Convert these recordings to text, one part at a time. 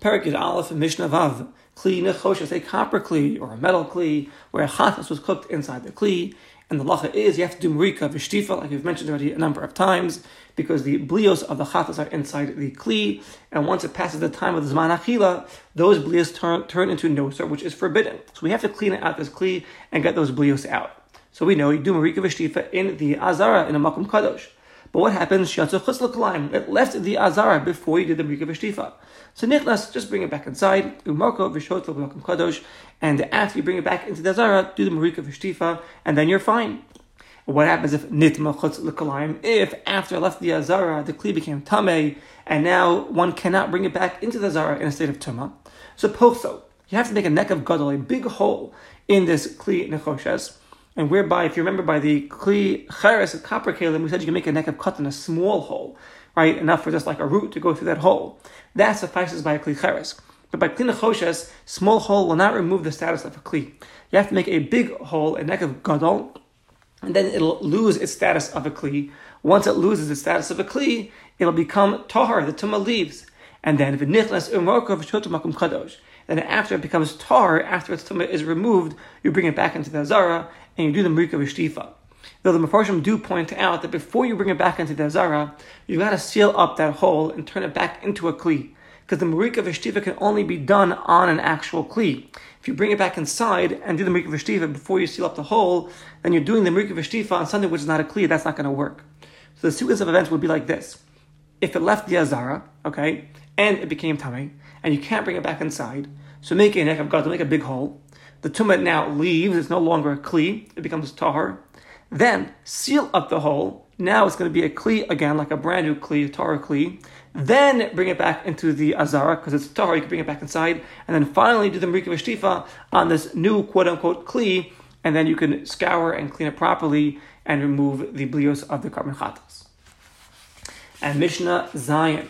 Perik Aleph and Mishnah Vav. Kli nechosh is a copper kli or a metal kli where a chatas was cooked inside the kli. And the lacha is you have to do marika v'shtifa, like we've mentioned already a number of times, because the blios of the chatas are inside the kli, and once it passes the time of the zman achila, those blios turn, turn into noser, which is forbidden. So we have to clean out this kli and get those blios out. So we know you do marika v'shtifa in the azara in a makom kadosh. But what happens? It left the azara before you did the marika v'shtifa. So nichnas, just bring it back inside. Umarko v'shotlo v'makom kadosh. And after you bring it back into the Zara, do the Marika Vishtifa, and then you're fine. What happens if nitma chutz? If after left the Azara, the kli became tame, and now one cannot bring it back into the Zara in a state of tuma. Suppose so. You have to make a nekev gadol, a big hole in this kli nechoshes, and whereby, if you remember, by the kli cheres, of copper kalim, we said you can make a nekev katan a small hole, right, enough for just like a root to go through that hole. That suffices by a kli cheres. But by kli nechoshes, small hole will not remove the status of a kli. You have to make a big hole, a nekev gadol, and then it'll lose its status of a kli. Once it loses its status of a kli, it'll become tahar, the tumah leaves. And then v'nichlas umorkov makum kadosh. Then after it becomes tar, after its tumah is removed, you bring it back into the azara and you do the marika v'shtifa. Though the Mepharshim do point out that before you bring it back into the azara, you've got to seal up that hole and turn it back into a kli because the Marika Veshtiva can only be done on an actual Kli. If you bring it back inside and do the Marika Veshtiva before you seal up the hole, then you're doing the Marika Veshtiva on something which is not a Kli, that's not going to work. So the sequence of events would be like this. If it left the Azara, okay, and it became Tame, and you can't bring it back inside, so make a neck of God, to make a big hole. The tumah now leaves, it's no longer a Kli, it becomes Tahar. Then seal up the hole. Now it's going to be a Kli again, like a brand new Kli, a Tahar Kli. Then bring it back into the Azara, because it's Tahar, you can bring it back inside. And then finally do the Marika Vashtifa on this new quote unquote Kli, and then you can scour and clean it properly and remove the blios of the korban chatas. And Mishnah Zayin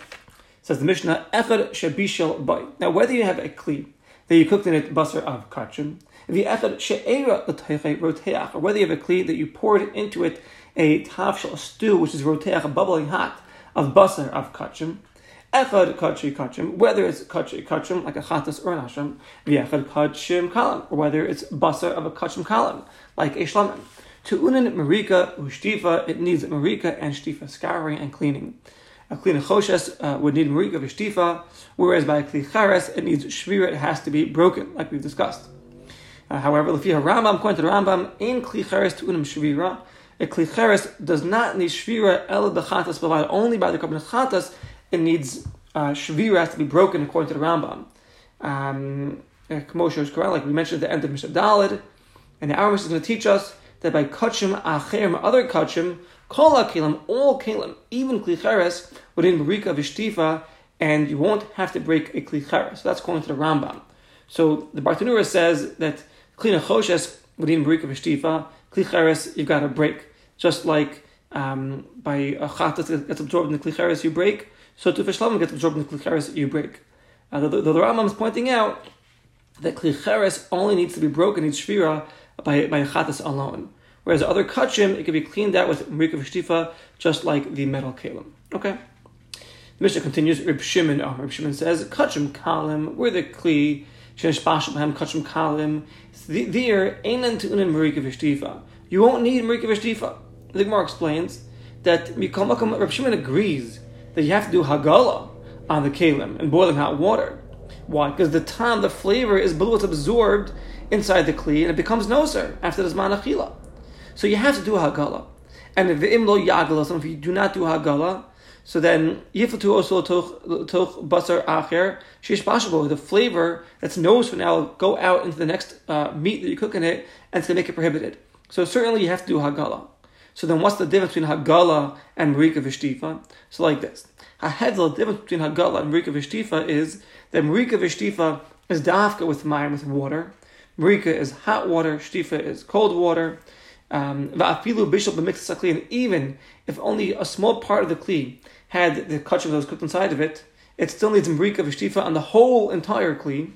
says the Mishnah Echad Shabishal Boy. Now, whether you have a Kli that you cooked in it basar of kachim, Echad She'era Roteach, or whether you have a Kli that you poured into it a tafshel, a stew, which is roteach, bubbling hot, of basar of kachim, echad kachim kachim, whether it's kachim kachim like a chatas or an asham, v'echad kachim kalam, or whether it's basar of a kachim kalam like a shlamim. To unin marika ushtifa, it needs marika and shtifa scouring and cleaning. A clean choshes uh, would need marika v'shtifa, whereas by a kli chares it needs shvira, it has to be broken, like we've discussed. Uh, however, have Rambam, according to the Rambam, in kli chares to unim shvira, a klicheres does not need shvira el bechatas but only by the korban chatas. It needs uh, shvira to be broken according to the Rambam. Um, is correct, like we mentioned at the end of Mishnah Dalid, and the Aramis is going to teach us that by kachim acherim, other kachim, kol kelim, all kelim, even klicheres, within marika vishtifa, and you won't have to break a klicheres. So that's according to the Rambam. So the Bartanura says that kli nechoshes within marika vishtifa klicheres you've got to break. Just like um, by a that gets absorbed in the klicheres you break, so to fishlamim gets absorbed in the klicheres you break. Uh, the, the, the Rambam is pointing out that klicheres only needs to be broken, in shvira, by, by chatas alone. Whereas other kachim, it can be cleaned out with mrika v'shtifa, just like the metal kalim. Okay? The Mishnah continues, Rib Shimon, oh, Rib Shimon says, kachim kalim, we're the kli, You won't need Marika Vishtifa. The Gemara explains that Mikomakam Rav Shimon agrees that you have to do Hagala on the Kalim and boiling hot water. Why? Because the time, the flavor is below, it's absorbed inside the Kli and it becomes Noser after the Zman. So you have to do Hagala. And if the you do not do Hagala, so then, yifatu also toch basar acher shish bashabo. The flavor that's nose for now go out into the next uh, meat that you cook in it, and it's gonna make it prohibited. So certainly you have to do hagala. So then, what's the difference between hagala and marika vishtifa? So like this, the difference between hagala and marika vishtifa is that marika vishtifa is dafka with mayim with water. Marika is hot water. Shtifa is cold water. Um, and even if only a small part of the kli had the kachim that was cooked inside of it, it still needs mrika v'shtifa on the whole entire kli.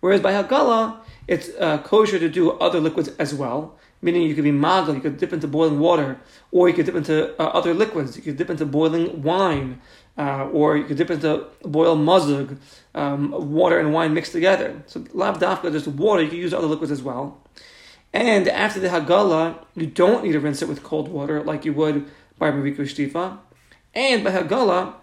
Whereas by hagala, it's uh, kosher to do other liquids as well. Meaning you could be magal, you could dip into boiling water, or you could dip into uh, other liquids. You could dip into boiling wine, uh, or you could dip into boil mazug, um, water and wine mixed together. So lav dafka, just water, you can use other liquids as well. And after the Hagala, you don't need to rinse it with cold water like you would by Marika Shtifa. And by Hagala,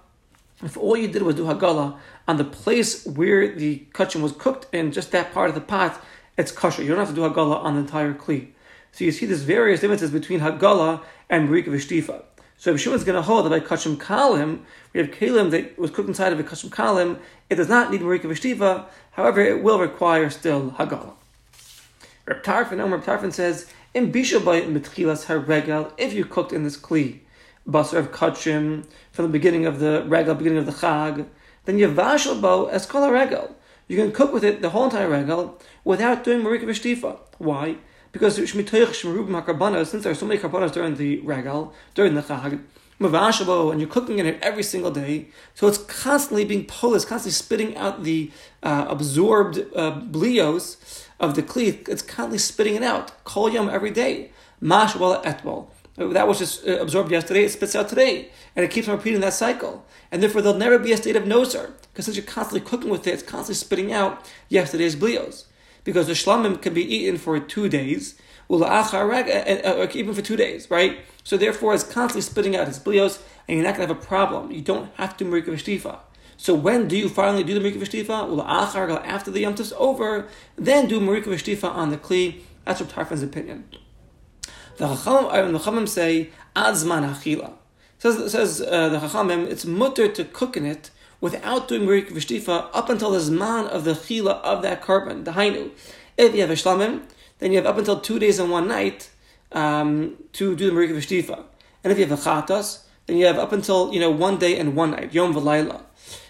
if all you did was do Hagala on the place where the kachim was cooked in, just that part of the pot, it's kosher. You don't have to do Hagala on the entire Kli. So you see there's various differences between Hagala and Marika Shtifa. So if Shimon's going to hold that by Kachim Kalim, we have Kalim that was cooked inside of a Kachim Kalim, it does not need Marika Vishtiva, however, it will require still Hagala. Reb Reb Tarfon says, in Bishabai Mitchilas HaRegel, if you cooked in this Kli, Basar of Kachim, from the beginning of the Regel, beginning of the Chag, then you vashal bo as kol regel. You can cook with it the whole entire regal without doing marika v'shtifa. Why? Because since there are so many karbanos during the regal, during the chag, mavashabo, and you're cooking in it every single day, so it's constantly being pulled, it's constantly spitting out the uh, absorbed uh, blios of the kli. It's constantly spitting it out, kol yom every day. Mash etbol. That was just uh, absorbed yesterday, it spits out today. And it keeps on repeating that cycle. And therefore, there'll never be a state of nosar. Because since you're constantly cooking with it, it's constantly spitting out yesterday's blios. Because the shlamim can be eaten for two days, or even uh, uh, uh, for two days, right? So therefore, it's constantly spitting out its blios, and you're not going to have a problem. You don't have to make a So when do you finally do the Marika Vishtifa? After the Yom over, then do Marika Vishtifa on the Kli. That's what Tarfon's opinion. The Chachamim say Azman Achila. Says says uh, the Chachamim, it's mutter to cook in it without doing Merik Vishtifa up until the Zman of the Chila of that korban, the Hainu. If you have a Shlamim, then you have up until two days and one night um, to do the Merik Vishtifa. And if you have a Chatas, then you have up until you know one day and one night, Yom V'Layla.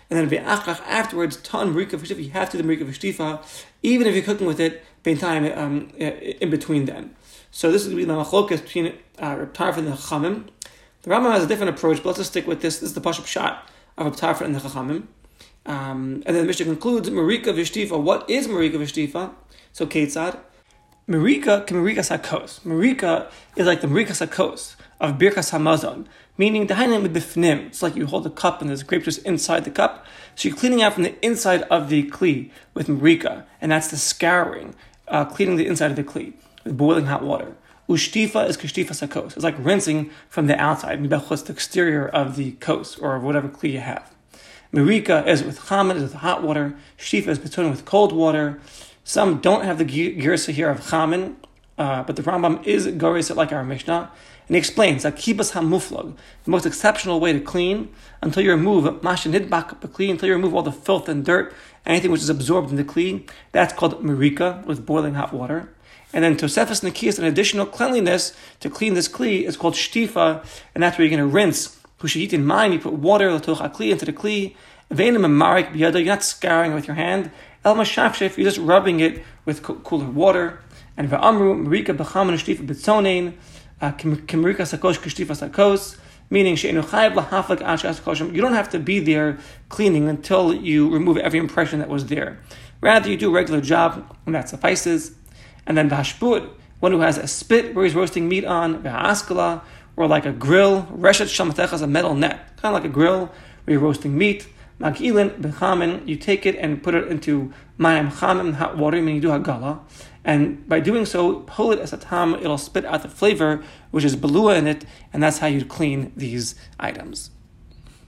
And then V'Achach afterwards, Ton Marika Vishtifa, you have to do the Marika Vishtifa, even if you're cooking with it, time um, in between then. So this is going to be the machlokas between uh, Reb Tarfon and the Chachamim. The Rambam has a different approach, but let's just stick with this. This is the Pashup shot of Reb Tarfon and the Chachamim. Um, and then the Mishnah concludes, Marika Vishtifa. What is Marika Vishtifa? So Ketzad. Marika Marika Sakos. Marika is like the Marika Sakos of Birkas Hamazon, meaning the Hainim Bifnim. It's like you hold a cup and there's grape juice inside the cup. So you're cleaning out from the inside of the Kli with Marika, and that's the scouring, uh, cleaning the inside of the Kli with boiling hot water. Ushtifa is kishtifa sakos. It's like rinsing from the outside, mibechos, the exterior of the kos, or whatever kli you have. Marika is with chaman, is with hot water. Shtifa is between with cold water. Some don't have the girsa here of chaman, uh, but the Rambam is goris like our Mishnah. And he explains that kibas hamuflag, the most exceptional way to clean, until you remove mashanidbak kli, until you remove all the filth and dirt, anything which is absorbed in the kli. That's called marika, with boiling hot water. And then Tosefus Nikiyas, an additional cleanliness to clean this kli, is called shtifa, and that's where you're going to rinse. Hushayit in mind, you put water kli into the kli. You're not scouring with your hand. El mashafshef, you're just rubbing it with cooler water. And va'amru marika b'chaman shtifa b'tzonein uh, kimrika sakosh kishtifa sakos. Meaning, you don't have to be there cleaning until you remove every impression that was there. Rather, you do a regular job, and that suffices. And then Vashput, one who has a spit where he's roasting meat on, Vahaskala, or like a grill, Reshet Shamatecha is a metal net, kind of like a grill where you're roasting meat. Magilin Bechamin, you take it and put it into Mayam Chamim, hot water, meaning you do Hagala. And by doing so, pull it as a tam, it'll spit out the flavor, which is belua in it, and that's how you clean these items.